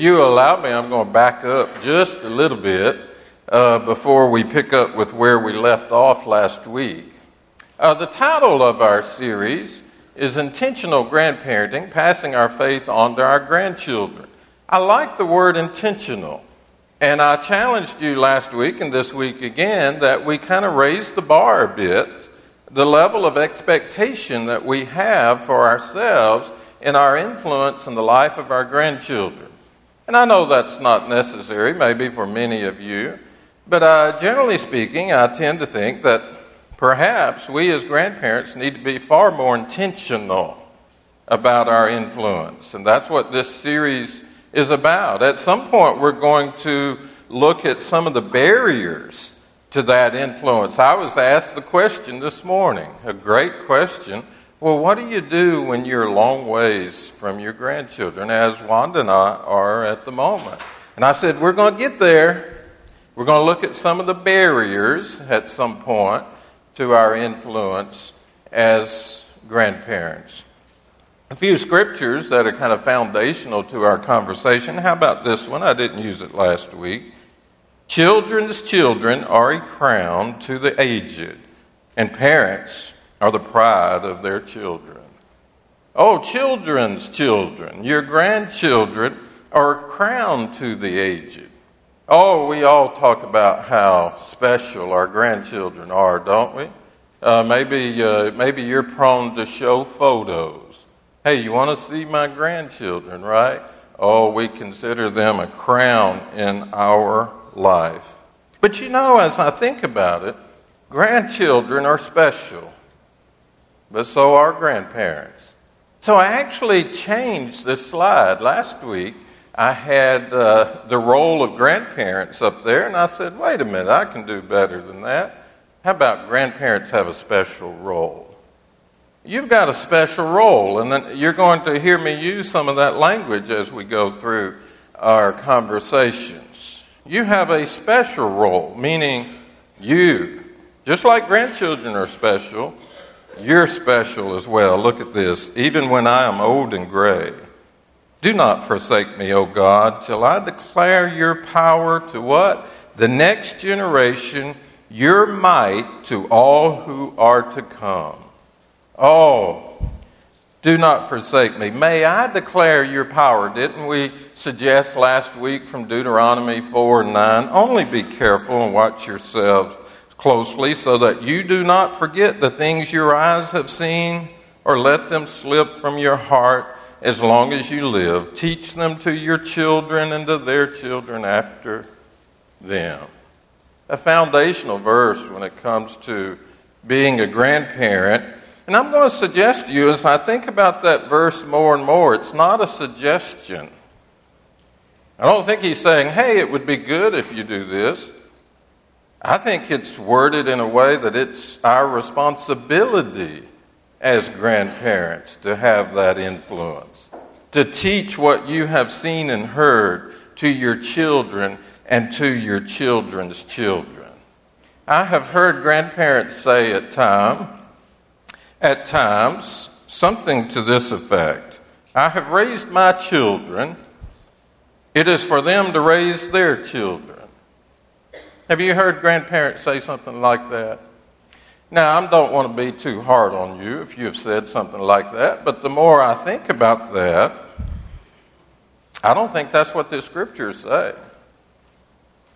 you allow me, I'm going to back up just a little bit uh, before we pick up with where we left off last week. Uh, the title of our series is Intentional Grandparenting Passing Our Faith On to Our Grandchildren. I like the word intentional. And I challenged you last week and this week again that we kind of raise the bar a bit, the level of expectation that we have for ourselves in our influence in the life of our grandchildren. And I know that's not necessary, maybe for many of you, but uh, generally speaking, I tend to think that perhaps we as grandparents need to be far more intentional about our influence. And that's what this series is about. At some point, we're going to look at some of the barriers to that influence. I was asked the question this morning, a great question well, what do you do when you're long ways from your grandchildren, as Wanda and I are at the moment? And I said, We're going to get there. We're going to look at some of the barriers at some point to our influence as grandparents. A few scriptures that are kind of foundational to our conversation. How about this one? I didn't use it last week. Children's children are a crown to the aged, and parents are the pride of their children. Oh, children's children, your grandchildren are a crown to the aged. Oh, we all talk about how special our grandchildren are, don't we? Uh, maybe, uh, maybe you're prone to show photos. Hey, you want to see my grandchildren, right? Oh, we consider them a crown in our life. But you know, as I think about it, grandchildren are special but so are grandparents. So I actually changed the slide. Last week, I had uh, the role of grandparents up there, and I said, wait a minute, I can do better than that. How about grandparents have a special role? You've got a special role, and then you're going to hear me use some of that language as we go through our conversations. You have a special role, meaning you, just like grandchildren are special, you're special as well. Look at this. Even when I am old and gray, do not forsake me, O God, till I declare your power to what? The next generation, your might to all who are to come. Oh, do not forsake me. May I declare your power. Didn't we suggest last week from Deuteronomy 4 and 9? Only be careful and watch yourselves closely so that you do not forget the things your eyes have seen or let them slip from your heart as long as you live. Teach them to your children and to their children after them. A foundational verse when it comes to being a grandparent. And I'm going to suggest to you as I think about that verse more and more, it's not a suggestion. I don't think he's saying, hey, it would be good if you do this. I think it's worded in a way that it's our responsibility as grandparents to have that influence, to teach what you have seen and heard to your children and to your children's children. I have heard grandparents say at time, at times, something to this effect. I have raised my children. It is for them to raise their children. Have you heard grandparents say something like that? Now, I don't want to be too hard on you if you've said something like that, but the more I think about that, I don't think that's what this scripture is saying.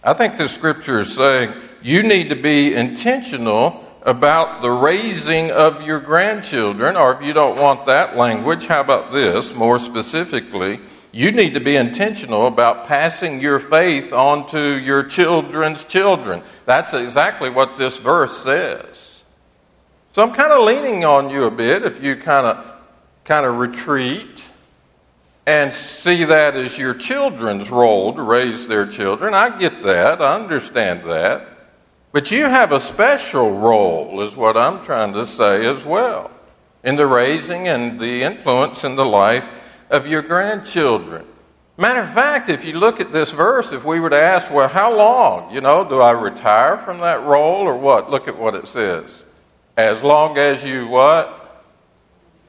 I think this scripture is saying you need to be intentional about the raising of your grandchildren, or if you don't want that language, how about this more specifically? You need to be intentional about passing your faith on to your children's children. That's exactly what this verse says. So I'm kind of leaning on you a bit if you kind of kind of retreat and see that as your children's role to raise their children. I get that. I understand that. But you have a special role, is what I'm trying to say as well, in the raising and the influence in the life of your grandchildren. Matter of fact, if you look at this verse, if we were to ask, well, how long? You know, do I retire from that role or what? Look at what it says. As long as you what?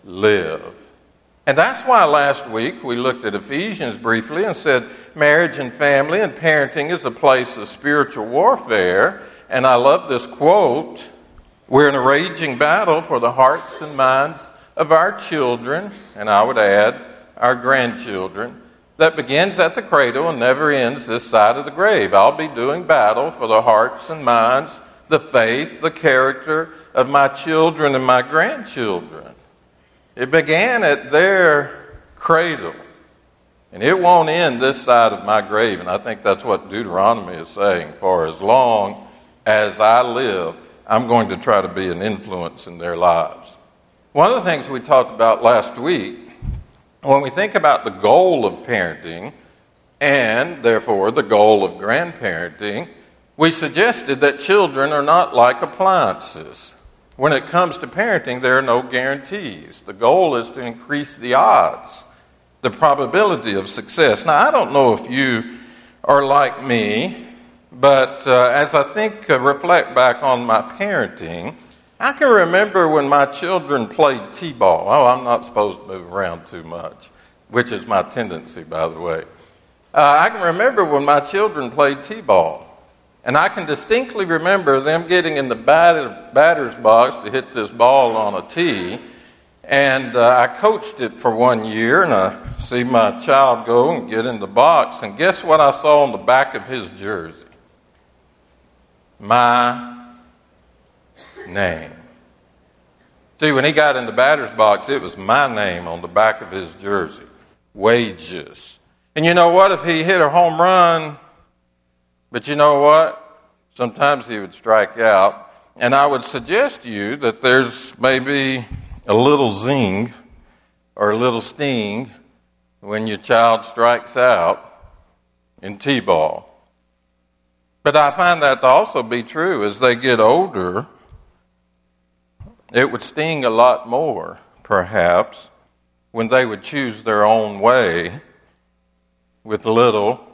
Live. And that's why last week we looked at Ephesians briefly and said marriage and family and parenting is a place of spiritual warfare. And I love this quote We're in a raging battle for the hearts and minds of our children, and I would add, our grandchildren, that begins at the cradle and never ends this side of the grave. I'll be doing battle for the hearts and minds, the faith, the character of my children and my grandchildren. It began at their cradle. And it won't end this side of my grave. And I think that's what Deuteronomy is saying. For as long as I live, I'm going to try to be an influence in their lives. One of the things we talked about last week, when we think about the goal of parenting, and therefore the goal of grandparenting, we suggested that children are not like appliances. When it comes to parenting, there are no guarantees. The goal is to increase the odds, the probability of success. Now, I don't know if you are like me, but uh, as I think, uh, reflect back on my parenting, I can remember when my children played t ball. Oh, I'm not supposed to move around too much, which is my tendency, by the way. Uh, I can remember when my children played t ball. And I can distinctly remember them getting in the batter, batter's box to hit this ball on a tee. And uh, I coached it for one year, and I see my child go and get in the box. And guess what I saw on the back of his jersey? My name. See, when he got in the batter's box, it was my name on the back of his jersey wages. And you know what? If he hit a home run, but you know what? Sometimes he would strike out. And I would suggest to you that there's maybe a little zing or a little sting when your child strikes out in T ball. But I find that to also be true as they get older. It would sting a lot more, perhaps, when they would choose their own way with little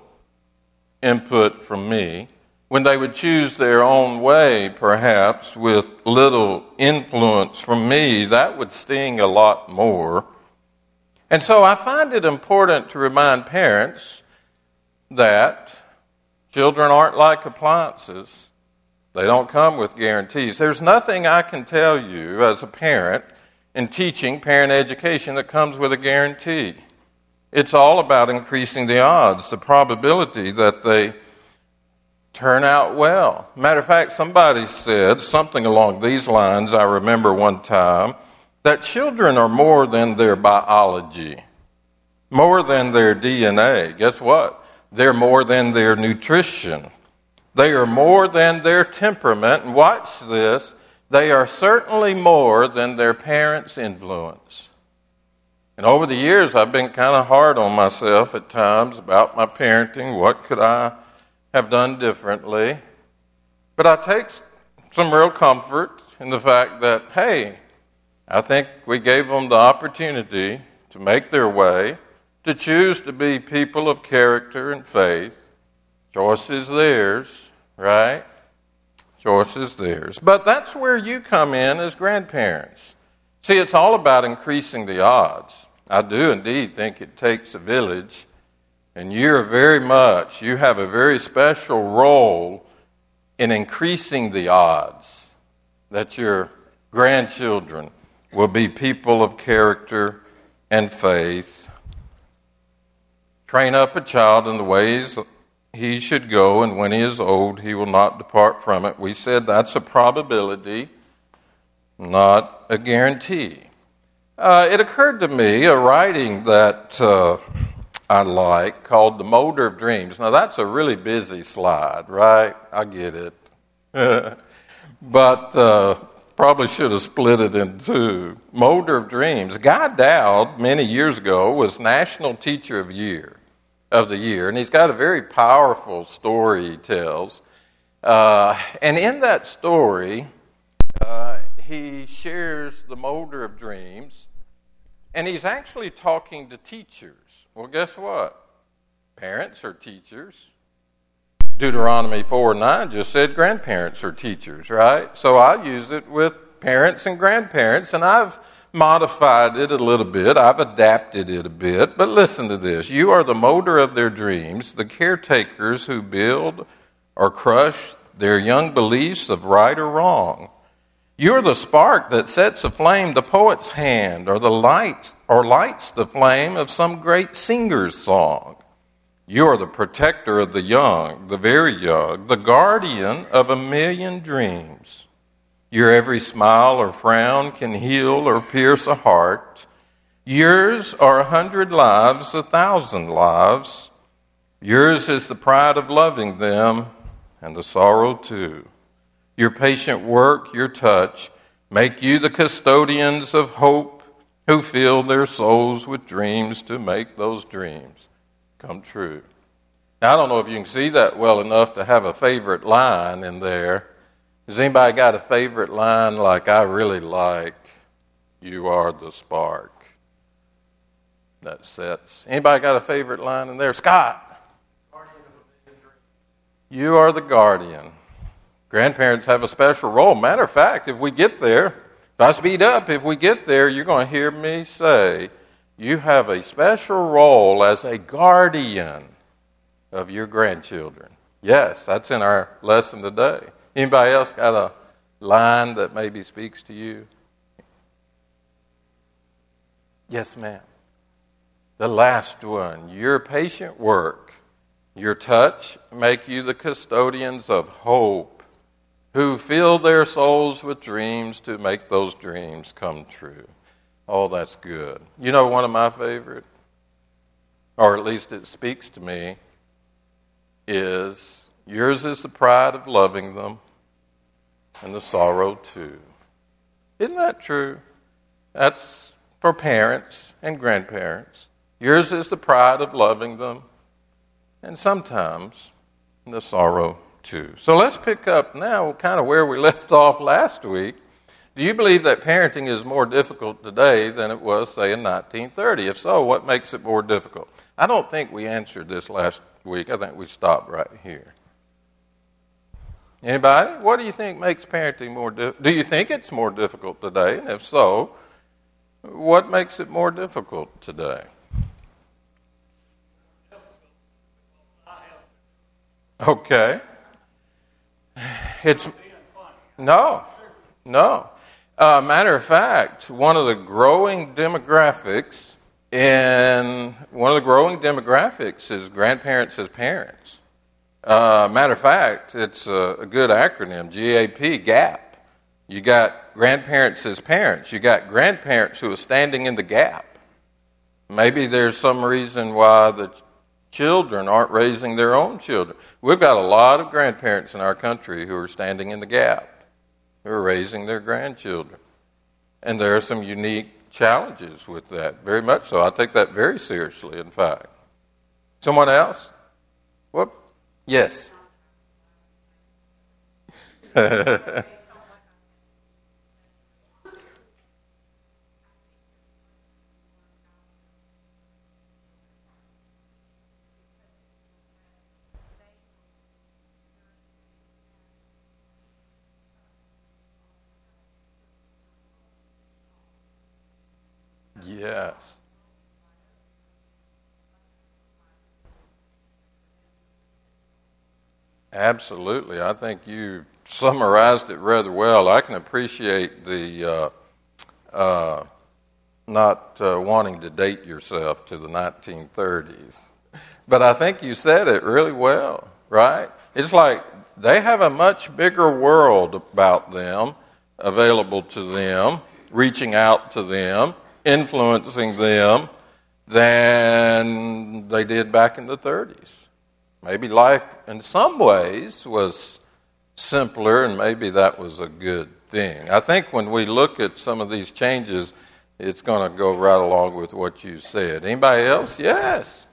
input from me, when they would choose their own way, perhaps with little influence from me, that would sting a lot more. And so I find it important to remind parents that children aren't like appliances. They don't come with guarantees. There's nothing I can tell you as a parent in teaching parent education that comes with a guarantee. It's all about increasing the odds, the probability that they turn out well. Matter of fact, somebody said something along these lines, I remember one time, that children are more than their biology, more than their DNA. Guess what? They're more than their nutrition. They are more than their temperament. And watch this, they are certainly more than their parents' influence. And over the years, I've been kind of hard on myself at times about my parenting. What could I have done differently? But I take some real comfort in the fact that, hey, I think we gave them the opportunity to make their way, to choose to be people of character and faith. Choice is theirs, right? Choice is theirs. But that's where you come in as grandparents. See, it's all about increasing the odds. I do indeed think it takes a village, and you're very much, you have a very special role in increasing the odds that your grandchildren will be people of character and faith. Train up a child in the ways he should go, and when he is old, he will not depart from it. We said that's a probability, not a guarantee. Uh, it occurred to me a writing that uh, I like called The Molder of Dreams. Now, that's a really busy slide, right? I get it. but uh, probably should have split it in two. Molder of Dreams. Guy Doud, many years ago, was National Teacher of Year of the Year, and he's got a very powerful story he tells. Uh, and in that story, uh, he shares the molder of dreams and he's actually talking to teachers. Well, guess what? Parents are teachers. Deuteronomy 4 9 just said grandparents are teachers, right? So I use it with parents and grandparents, and I've modified it a little bit, I've adapted it a bit, but listen to this. You are the molder of their dreams, the caretakers who build or crush their young beliefs of right or wrong. You're the spark that sets aflame the poet's hand, or the light, or lights the flame of some great singer's song. You are the protector of the young, the very young, the guardian of a million dreams. Your every smile or frown can heal or pierce a heart. Yours are a hundred lives, a thousand lives. Yours is the pride of loving them and the sorrow too. Your patient work, your touch, make you the custodians of hope who fill their souls with dreams to make those dreams come true. Now, I don't know if you can see that well enough to have a favorite line in there. Has anybody got a favorite line like I really like? You are the spark. That sets. Anybody got a favorite line in there? Scott. You are the guardian. Grandparents have a special role. Matter of fact, if we get there, if I speed up, if we get there, you're going to hear me say, you have a special role as a guardian of your grandchildren. Yes, that's in our lesson today. Anybody else got a line that maybe speaks to you? Yes, ma'am. The last one. Your patient work, your touch make you the custodians of hope, who fill their souls with dreams to make those dreams come true. Oh, that's good. You know, one of my favorite, or at least it speaks to me, is yours is the pride of loving them and the sorrow too. Isn't that true? That's for parents and grandparents. Yours is the pride of loving them and sometimes the sorrow too. So let's pick up now kind of where we left off last week. Do you believe that parenting is more difficult today than it was, say, in 1930? If so, what makes it more difficult? I don't think we answered this last week. I think we stopped right here. Anybody? What do you think makes parenting more difficult? Do you think it's more difficult today? And if so, what makes it more difficult today? Okay. It's no, no. Uh, matter of fact, one of the growing demographics and one of the growing demographics is grandparents as parents. Uh, matter of fact, it's a, a good acronym GAP, GAP. You got grandparents as parents, you got grandparents who are standing in the gap. Maybe there's some reason why the children aren't raising their own children. We've got a lot of grandparents in our country who are standing in the gap, who are raising their grandchildren. And there are some unique challenges with that, very much so. I take that very seriously, in fact. Someone else? Yes. Yes. Absolutely. I think you summarized it rather well. I can appreciate the uh, uh, not uh, wanting to date yourself to the 1930s. But I think you said it really well, right? It's like they have a much bigger world about them, available to them, reaching out to them influencing them than they did back in the 30s. Maybe life, in some ways, was simpler, and maybe that was a good thing. I think when we look at some of these changes, it's going to go right along with what you said. Anybody else? Yes.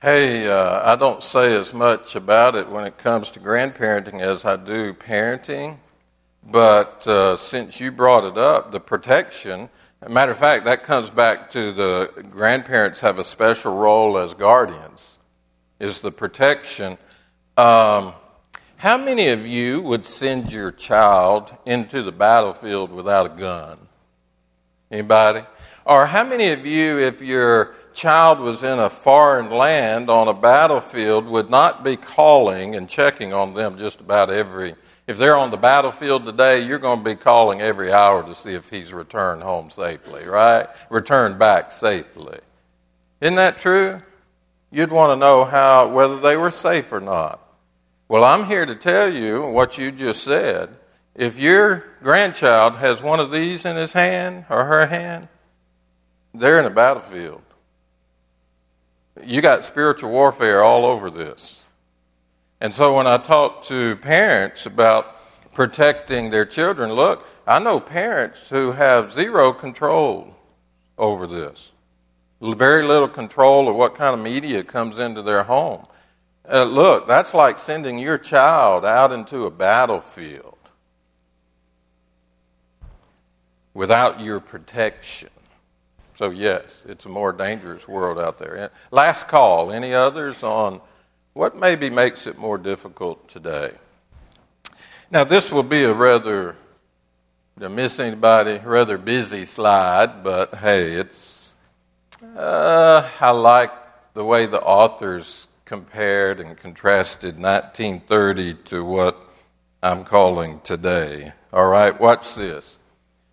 Hey, uh, I don't say as much about it when it comes to grandparenting as I do parenting, but uh, since you brought it up, the protection, matter of fact, that comes back to the grandparents have a special role as guardians, is the protection. Um, how many of you would send your child into the battlefield without a gun? Anybody? Or how many of you, if your child was in a foreign land on a battlefield, would not be calling and checking on them just about every. If they're on the battlefield today, you're going to be calling every hour to see if he's returned home safely, right? Returned back safely. Isn't that true? You'd want to know how whether they were safe or not. Well, I'm here to tell you what you just said. If your grandchild has one of these in his hand or her hand, they're in a battlefield. You got spiritual warfare all over this. And so when I talk to parents about protecting their children, look, I know parents who have zero control over this. Very little control of what kind of media comes into their home. Uh, look, that's like sending your child out into a battlefield without your protection. So, yes, it's a more dangerous world out there. Last call. Any others on what maybe makes it more difficult today? Now, this will be a rather, to miss anybody, rather busy slide, but hey, it's, uh, I like the way the authors compared and contrasted 1930 to what I'm calling today. All right, watch this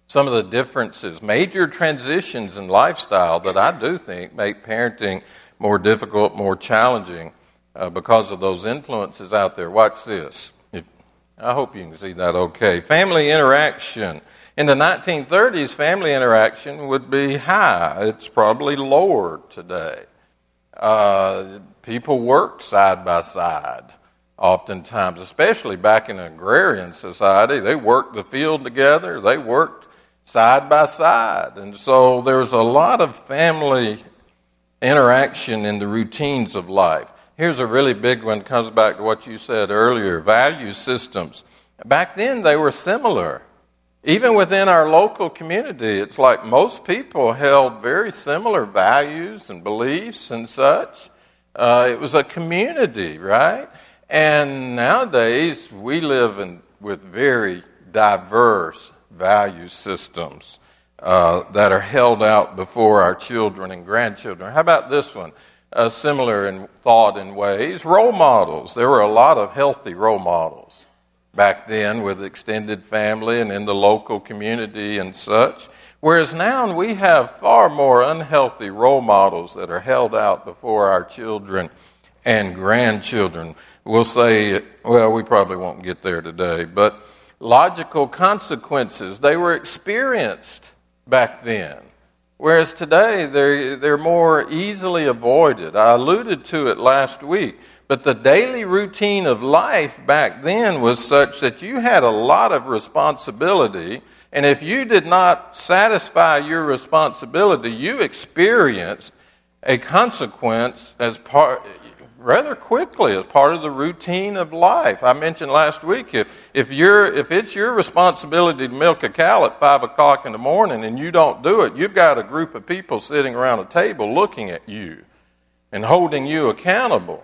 some of the differences, major transitions in lifestyle that I do think make parenting more difficult, more challenging uh, because of those influences out there. Watch this. If, I hope you can see that okay. Family interaction. In the 1930s, family interaction would be high. It's probably lower today. Uh, people worked side by side oftentimes, especially back in an agrarian society. They worked the field together, they worked side by side. And so there's a lot of family interaction in the routines of life. Here's a really big one, comes back to what you said earlier value systems. Back then, they were similar. Even within our local community, it's like most people held very similar values and beliefs and such. Uh, it was a community, right? And nowadays, we live in, with very diverse value systems uh, that are held out before our children and grandchildren. How about this one? Uh, similar in thought and ways. Role models. There were a lot of healthy role models back then with extended family and in the local community and such. Whereas now we have far more unhealthy role models that are held out before our children and grandchildren. We'll say, well, we probably won't get there today, but logical consequences. They were experienced back then. Whereas today, they're, they're more easily avoided. I alluded to it last week. But the daily routine of life back then was such that you had a lot of responsibility. And if you did not satisfy your responsibility, you experienced a consequence as part, rather quickly as part of the routine of life. I mentioned last week if, if, you're, if it's your responsibility to milk a cow at 5 o'clock in the morning and you don't do it, you've got a group of people sitting around a table looking at you and holding you accountable.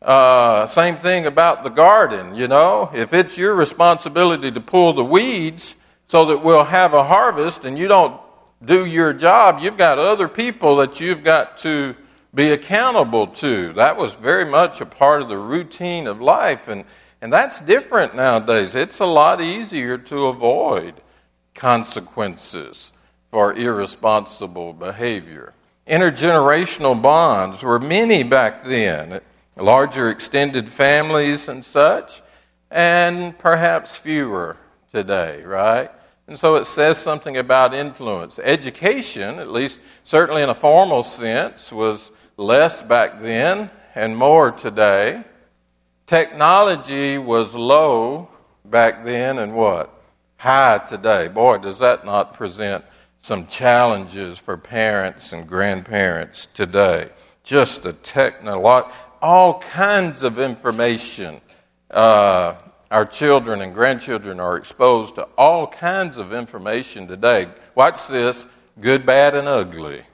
Uh, same thing about the garden, you know. If it's your responsibility to pull the weeds so that we'll have a harvest and you don't do your job, you've got other people that you've got to be accountable to. That was very much a part of the routine of life. And, and that's different nowadays. It's a lot easier to avoid consequences for irresponsible behavior. Intergenerational bonds were many back then, larger extended families and such, and perhaps fewer today, right? And so it says something about influence. Education, at least certainly in a formal sense, was less back then and more today. Technology was low back then and what? High today. Boy, does that not present some challenges for parents and grandparents today. just a technology, all kinds of information. Uh, our children and grandchildren are exposed to all kinds of information today. Watch this good, bad, and ugly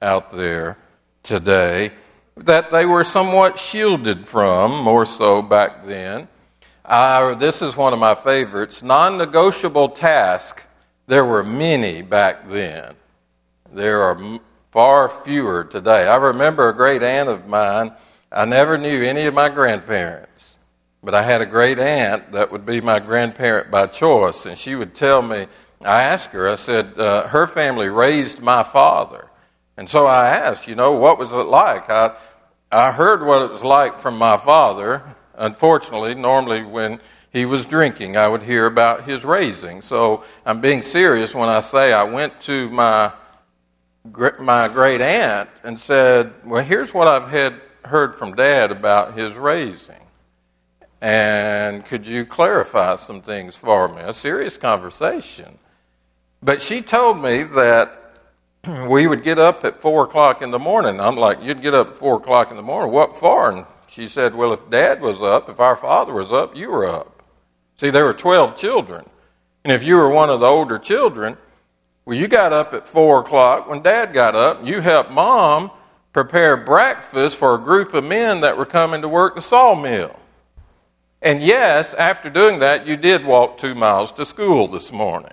out there today that they were somewhat shielded from, more so back then. Uh, this is one of my favorites non negotiable task. There were many back then. There are far fewer today. I remember a great aunt of mine. I never knew any of my grandparents, but I had a great aunt that would be my grandparent by choice, and she would tell me. I asked her, I said, uh, her family raised my father. And so I asked, you know, what was it like? I, I heard what it was like from my father. Unfortunately, normally when he was drinking, I would hear about his raising. So I'm being serious when I say I went to my, my great aunt and said, Well, here's what I've had, heard from dad about his raising. And could you clarify some things for me? A serious conversation. But she told me that we would get up at four o'clock in the morning. I'm like, you'd get up at four o'clock in the morning. What for? And she said, well, if dad was up, if our father was up, you were up. See, there were 12 children. And if you were one of the older children, well, you got up at four o'clock when dad got up. You helped mom prepare breakfast for a group of men that were coming to work the sawmill. And yes, after doing that, you did walk two miles to school this morning.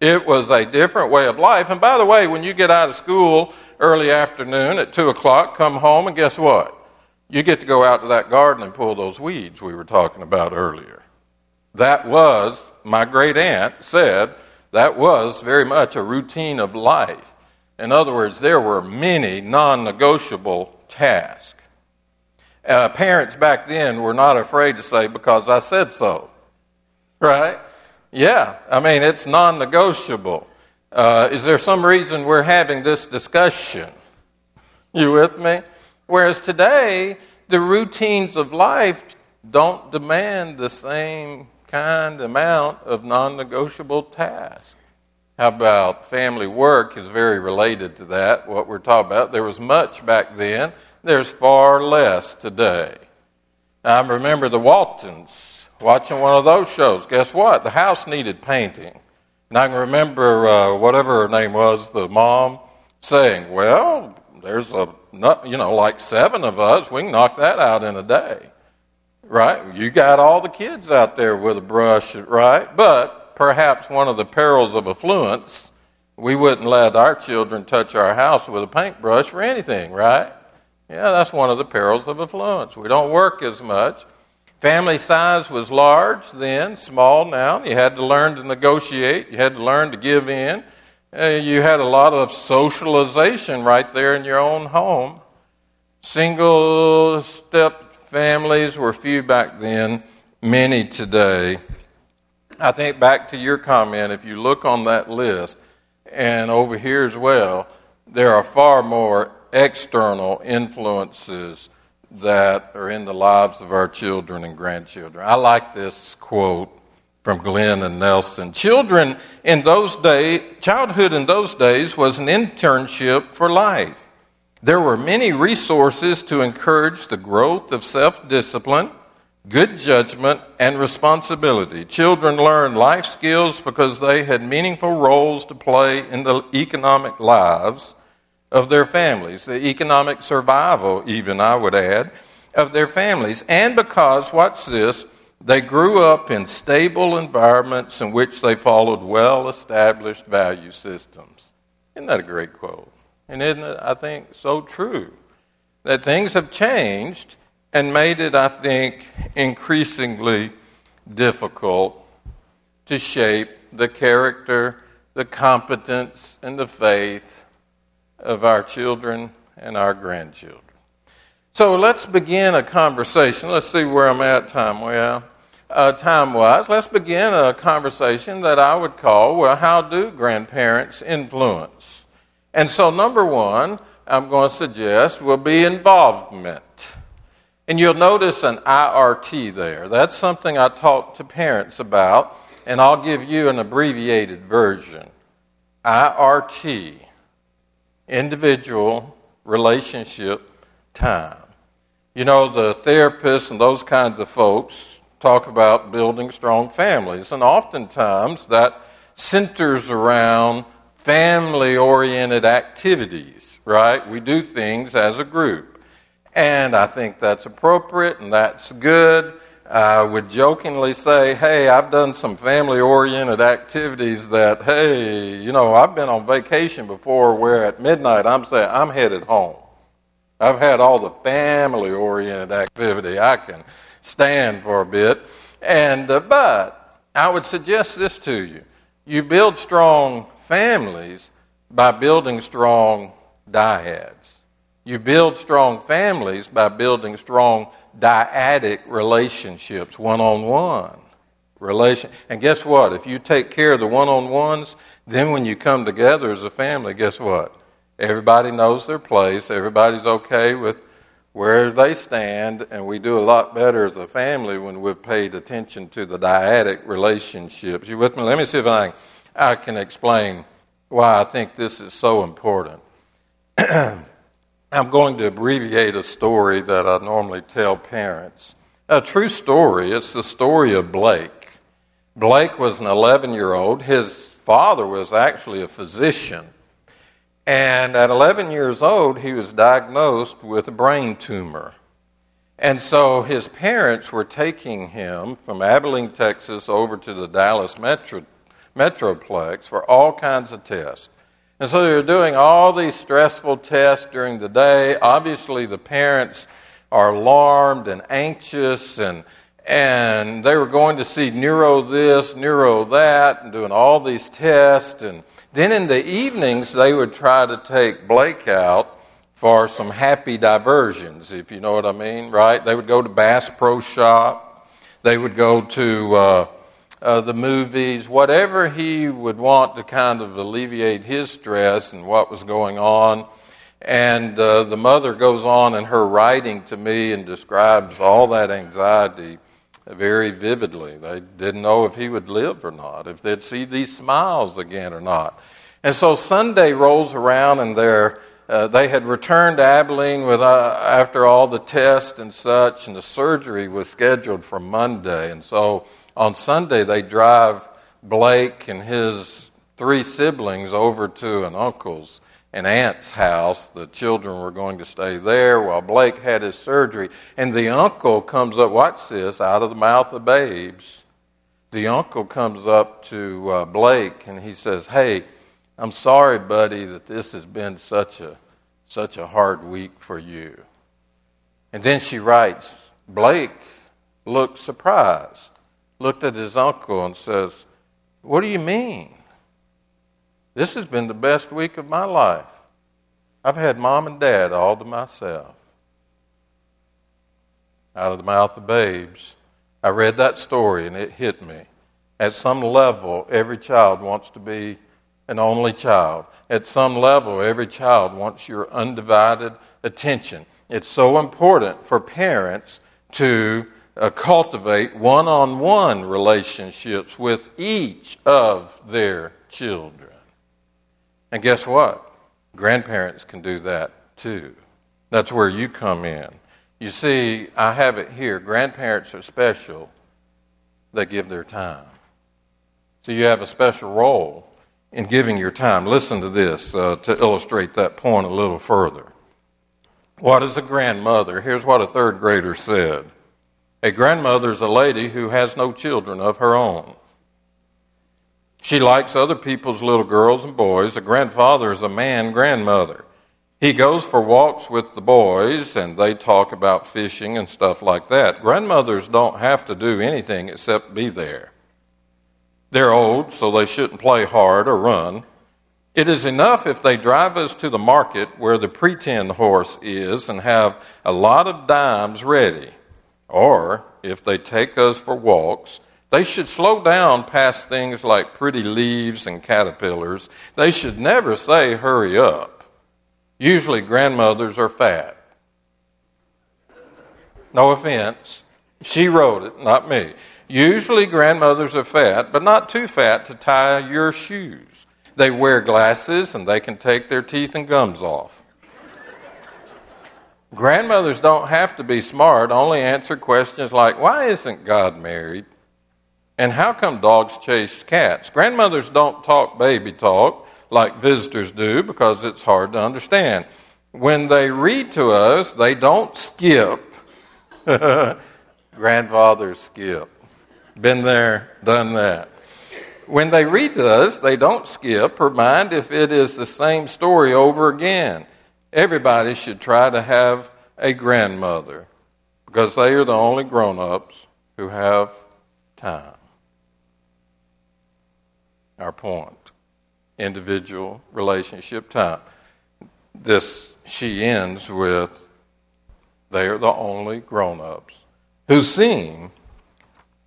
It was a different way of life. And by the way, when you get out of school early afternoon at 2 o'clock, come home, and guess what? You get to go out to that garden and pull those weeds we were talking about earlier. That was, my great aunt said, that was very much a routine of life. In other words, there were many non negotiable tasks. Uh, parents back then were not afraid to say, because I said so. Right? Yeah, I mean, it's non negotiable. Uh, is there some reason we're having this discussion? You with me? Whereas today, the routines of life don't demand the same kind amount of non negotiable tasks. How about family work is very related to that, what we're talking about. There was much back then, there's far less today. I remember the Waltons watching one of those shows. Guess what? The house needed painting. And I can remember uh, whatever her name was, the mom, saying, Well, there's a, you know, like seven of us. We can knock that out in a day. Right? You got all the kids out there with a brush, right? But perhaps one of the perils of affluence, we wouldn't let our children touch our house with a paintbrush for anything, right? Yeah, that's one of the perils of affluence. We don't work as much. Family size was large then, small now. You had to learn to negotiate, you had to learn to give in. Uh, you had a lot of socialization right there in your own home. Single step families were few back then, many today. I think back to your comment, if you look on that list, and over here as well, there are far more external influences that are in the lives of our children and grandchildren. I like this quote from Glenn and Nelsen. Children in those days, childhood in those days was an internship for life. There were many resources to encourage the growth of self discipline, good judgment, and responsibility. Children learned life skills because they had meaningful roles to play in the economic lives of their families, the economic survival, even, I would add, of their families. And because, watch this, they grew up in stable environments in which they followed well established value systems. Isn't that a great quote? And isn't it, I think, so true? That things have changed and made it, I think, increasingly difficult to shape the character, the competence, and the faith of our children and our grandchildren. So let's begin a conversation. Let's see where I'm at time well, uh, time wise. Let's begin a conversation that I would call, well, how do grandparents influence? And so, number one, I'm going to suggest will be involvement. And you'll notice an IRT there. That's something I talk to parents about, and I'll give you an abbreviated version. IRT individual relationship time. You know, the therapists and those kinds of folks talk about building strong families, and oftentimes that centers around family oriented activities, right? We do things as a group. And I think that's appropriate and that's good. I would jokingly say, hey, I've done some family oriented activities that, hey, you know, I've been on vacation before where at midnight I'm saying, I'm headed home. I've had all the family oriented activity I can stand for a bit. And, uh, but I would suggest this to you you build strong families by building strong dyads. You build strong families by building strong dyadic relationships, one on one relation. And guess what? If you take care of the one on ones, then when you come together as a family, guess what? Everybody knows their place. Everybody's okay with where they stand, and we do a lot better as a family when we've paid attention to the dyadic relationships. You with me? Let me see if I, I can explain why I think this is so important. I'm going to abbreviate a story that I normally tell parents. A true story. It's the story of Blake. Blake was an 11 year old. His father was actually a physician. And at 11 years old, he was diagnosed with a brain tumor. And so his parents were taking him from Abilene, Texas, over to the Dallas Metro, Metroplex for all kinds of tests. And so they're doing all these stressful tests during the day. Obviously, the parents are alarmed and anxious, and, and they were going to see neuro this, neuro that, and doing all these tests. And then in the evenings, they would try to take Blake out for some happy diversions, if you know what I mean, right? They would go to Bass Pro Shop. They would go to uh, uh, the movies, whatever he would want to kind of alleviate his stress and what was going on. And uh, the mother goes on in her writing to me and describes all that anxiety very vividly. They didn't know if he would live or not, if they'd see these smiles again or not. And so Sunday rolls around and they're, uh, they had returned to Abilene with, uh, after all the tests and such, and the surgery was scheduled for Monday. And so on Sunday, they drive Blake and his three siblings over to an uncle's and aunt's house. The children were going to stay there while Blake had his surgery. And the uncle comes up, watch this, out of the mouth of babes. The uncle comes up to uh, Blake and he says, Hey, I'm sorry, buddy, that this has been such a, such a hard week for you. And then she writes, Blake looked surprised looked at his uncle and says, What do you mean? This has been the best week of my life. I've had mom and dad all to myself. Out of the mouth of babes. I read that story and it hit me. At some level, every child wants to be an only child. At some level, every child wants your undivided attention. It's so important for parents to uh, cultivate one on one relationships with each of their children. And guess what? Grandparents can do that too. That's where you come in. You see, I have it here. Grandparents are special, they give their time. So you have a special role in giving your time. Listen to this uh, to illustrate that point a little further. What is a grandmother? Here's what a third grader said a grandmother is a lady who has no children of her own. She likes other people's little girls and boys. A grandfather is a man grandmother. He goes for walks with the boys and they talk about fishing and stuff like that. Grandmothers don't have to do anything except be there. They're old, so they shouldn't play hard or run. It is enough if they drive us to the market where the pretend horse is and have a lot of dimes ready. Or if they take us for walks, they should slow down past things like pretty leaves and caterpillars. They should never say, hurry up. Usually, grandmothers are fat. No offense. She wrote it, not me. Usually, grandmothers are fat, but not too fat to tie your shoes. They wear glasses and they can take their teeth and gums off. Grandmothers don't have to be smart, only answer questions like, why isn't God married? And how come dogs chase cats? Grandmothers don't talk baby talk like visitors do because it's hard to understand. When they read to us, they don't skip. Grandfathers skip. Been there, done that. When they read to us, they don't skip or mind if it is the same story over again. Everybody should try to have a grandmother because they are the only grown ups who have time. Our point individual relationship time. This, she ends with, they are the only grown ups who seem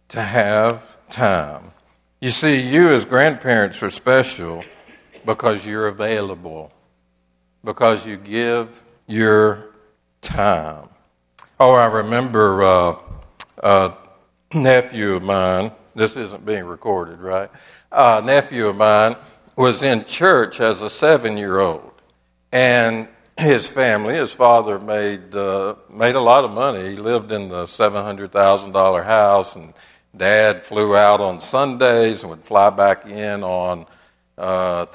to have time. You see, you as grandparents are special because you're available, because you give your time. Oh, I remember uh, a nephew of mine, this isn't being recorded, right? A nephew of mine was in church as a seven year old. And his family, his father made, uh, made a lot of money. He lived in the $700,000 house, and dad flew out on Sundays and would fly back in on uh,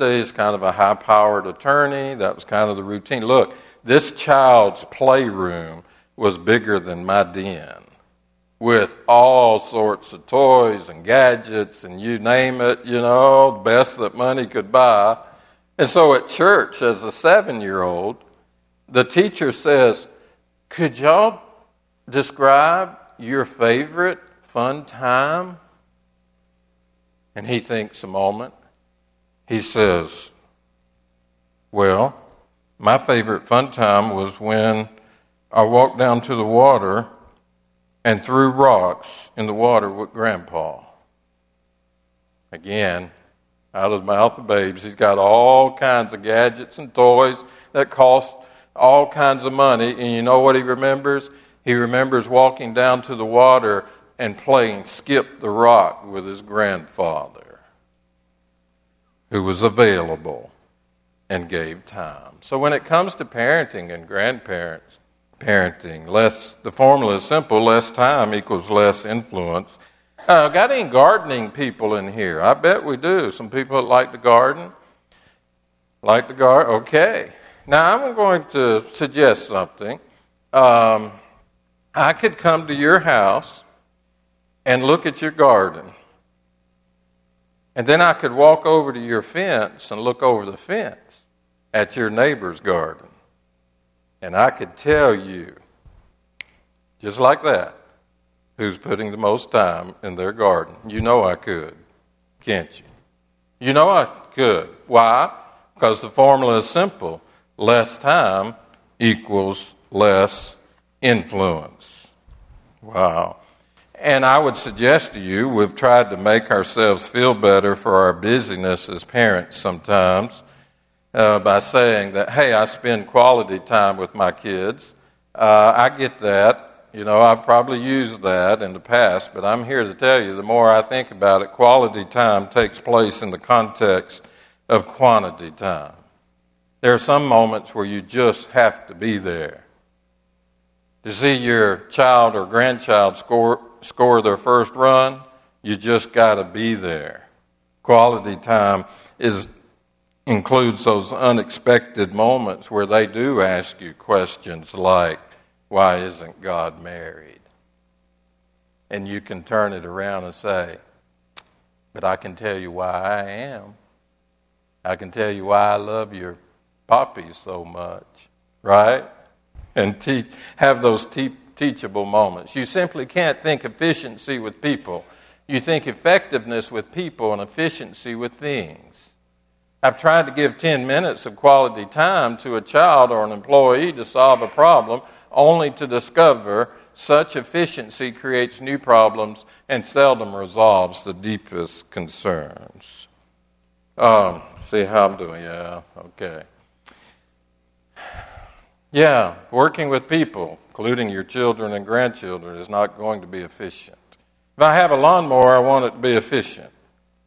is kind of a high powered attorney. That was kind of the routine. Look, this child's playroom was bigger than my den with all sorts of toys and gadgets and you name it, you know, the best that money could buy. And so at church, as a seven year old, the teacher says, Could y'all describe your favorite fun time? And he thinks a moment. He says, Well, my favorite fun time was when I walked down to the water and threw rocks in the water with Grandpa. Again, out of the mouth of babes, he's got all kinds of gadgets and toys that cost all kinds of money. And you know what he remembers? He remembers walking down to the water and playing skip the rock with his grandfather, who was available and gave time. So when it comes to parenting and grandparents, parenting. Less, the formula is simple less time equals less influence. Uh, got any gardening people in here? I bet we do. Some people that like to garden. Like to garden? Okay. Now I'm going to suggest something. Um, I could come to your house and look at your garden. And then I could walk over to your fence and look over the fence at your neighbor's garden. And I could tell you, just like that, who's putting the most time in their garden. You know I could, can't you? You know I could. Why? Because the formula is simple less time equals less influence. Wow. And I would suggest to you, we've tried to make ourselves feel better for our busyness as parents sometimes uh, by saying that, hey, I spend quality time with my kids. Uh, I get that. You know, I've probably used that in the past, but I'm here to tell you the more I think about it, quality time takes place in the context of quantity time. There are some moments where you just have to be there. To see your child or grandchild score, score their first run, you just got to be there. Quality time is includes those unexpected moments where they do ask you questions like, Why isn't God married? And you can turn it around and say, But I can tell you why I am. I can tell you why I love your poppy so much, right? And te- have those te- teachable moments. You simply can't think efficiency with people. You think effectiveness with people and efficiency with things. I've tried to give 10 minutes of quality time to a child or an employee to solve a problem, only to discover such efficiency creates new problems and seldom resolves the deepest concerns. Um, see how I'm doing? Yeah, okay. Yeah, working with people, including your children and grandchildren, is not going to be efficient. If I have a lawnmower, I want it to be efficient.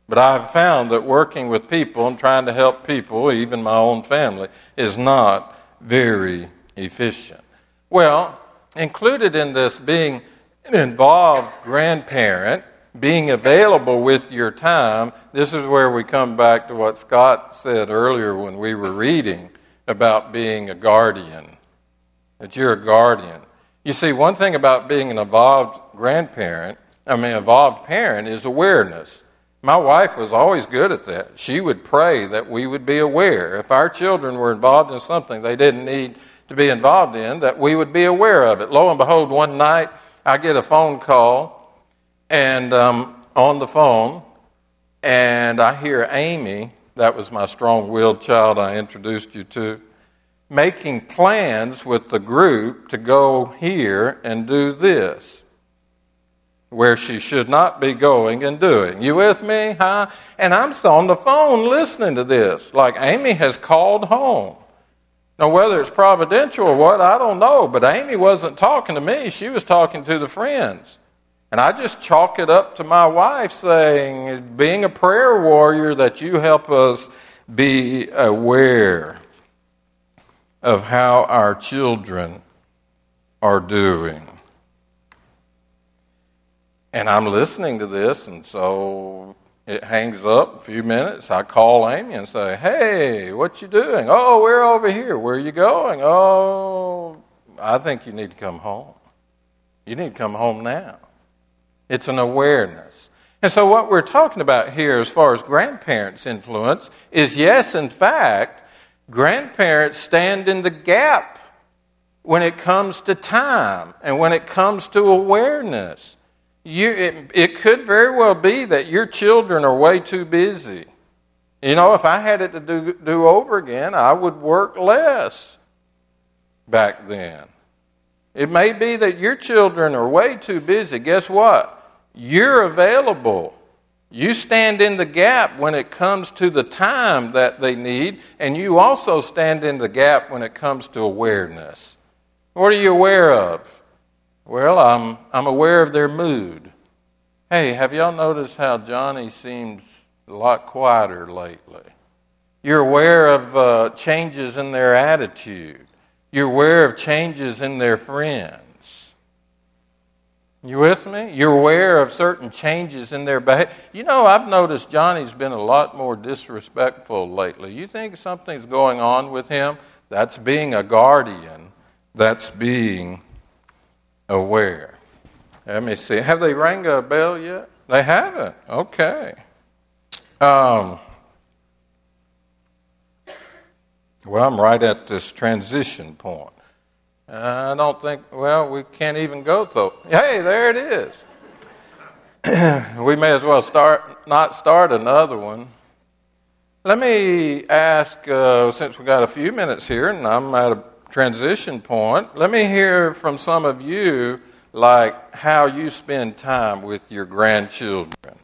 But I've found that working with people and trying to help people, even my own family, is not very efficient. Well, included in this being an involved grandparent, being available with your time, this is where we come back to what Scott said earlier when we were reading about being a guardian. That you're a guardian. You see, one thing about being an involved grandparent, I mean, involved parent, is awareness. My wife was always good at that. She would pray that we would be aware. If our children were involved in something they didn't need to be involved in, that we would be aware of it. Lo and behold, one night I get a phone call, and um, on the phone, and I hear Amy, that was my strong willed child I introduced you to, making plans with the group to go here and do this where she should not be going and doing. You with me? Huh? And I'm on the phone listening to this, like Amy has called home. Now, whether it's providential or what, I don't know, but Amy wasn't talking to me, she was talking to the friends. And I just chalk it up to my wife saying, being a prayer warrior, that you help us be aware of how our children are doing. And I'm listening to this, and so it hangs up a few minutes. I call Amy and say, Hey, what you doing? Oh, we're over here. Where are you going? Oh, I think you need to come home. You need to come home now. It's an awareness. And so, what we're talking about here, as far as grandparents' influence, is yes, in fact, grandparents stand in the gap when it comes to time and when it comes to awareness you, it, it could very well be that your children are way too busy. You know, if I had it to do, do over again, I would work less back then. It may be that your children are way too busy. Guess what? You're available. You stand in the gap when it comes to the time that they need, and you also stand in the gap when it comes to awareness. What are you aware of? Well, I'm, I'm aware of their mood. Hey, have y'all noticed how Johnny seems a lot quieter lately? You're aware of uh, changes in their attitude. You're aware of changes in their friends. You with me? You're aware of certain changes in their behavior. You know, I've noticed Johnny's been a lot more disrespectful lately. You think something's going on with him? That's being a guardian. That's being aware. Let me see. Have they rang a bell yet? They haven't. Okay. Um, well, I'm right at this transition point. I don't think, well, we can't even go through. Hey, there it is. we may as well start, not start another one. Let me ask, uh, since we got a few minutes here and I'm at a transition point, let me hear from some of you like how you spend time with your grandchildren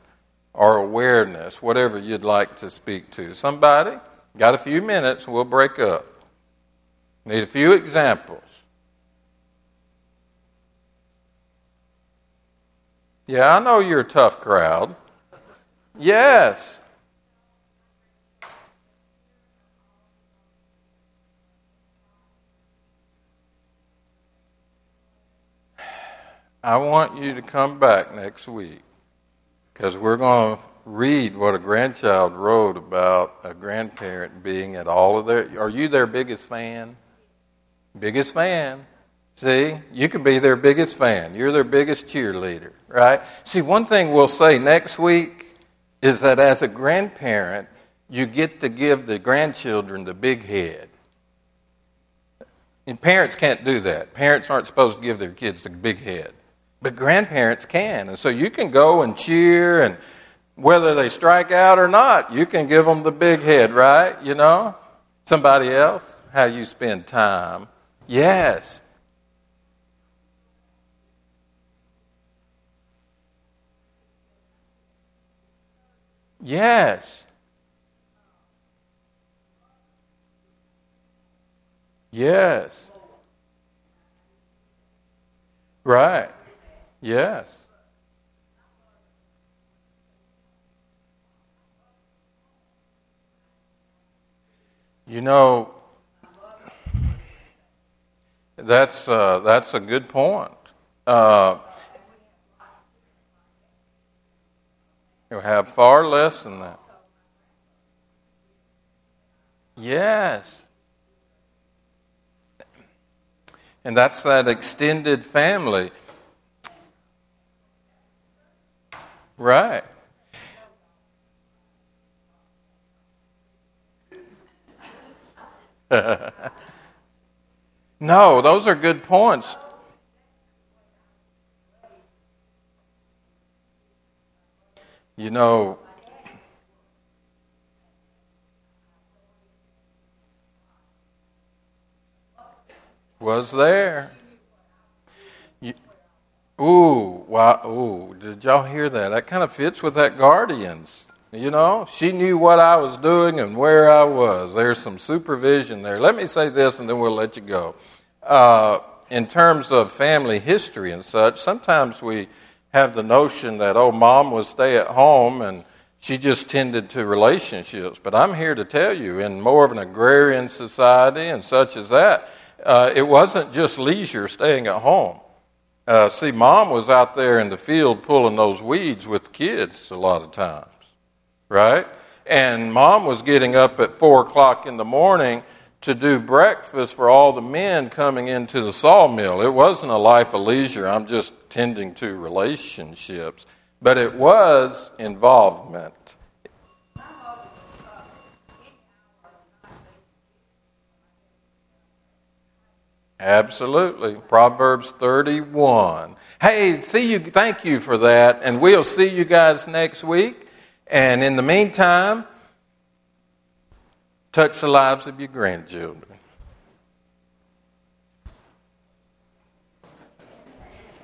or awareness, whatever you'd like to speak to. Somebody? Got a few minutes, we'll break up. Need a few examples. Yeah, I know you're a tough crowd. Yes. I want you to come back next week because we're going to read what a grandchild wrote about a grandparent being at all of their. Are you their biggest fan? Biggest fan. See, you can be their biggest fan. You're their biggest cheerleader, right? See, one thing we'll say next week is that as a grandparent, you get to give the grandchildren the big head. And parents can't do that. Parents aren't supposed to give their kids the big head. But grandparents can. And so you can go and cheer, and whether they strike out or not, you can give them the big head, right? You know? Somebody else? How you spend time. Yes. Yes. Yes. Right. Yes. You know, That's, uh, that's a good point. Uh, you have far less than that. Yes. And that's that extended family. Right. no, those are good points. You know, was there. Ooh, wow, ooh, did y'all hear that? That kind of fits with that Guardians. You know, she knew what I was doing and where I was. There's some supervision there. Let me say this and then we'll let you go. Uh, in terms of family history and such, sometimes we have the notion that, oh, mom would stay at home and she just tended to relationships. But I'm here to tell you, in more of an agrarian society and such as that, uh, it wasn't just leisure staying at home. Uh, see, mom was out there in the field pulling those weeds with kids a lot of times right? And mom was getting up at four o'clock in the morning to do breakfast for all the men coming into the sawmill. It wasn't a life of leisure. I'm just tending to relationships, but it was involvement. Absolutely. Proverbs 31. Hey, see you. Thank you for that. And we'll see you guys next week. And in the meantime, touch the lives of your grandchildren.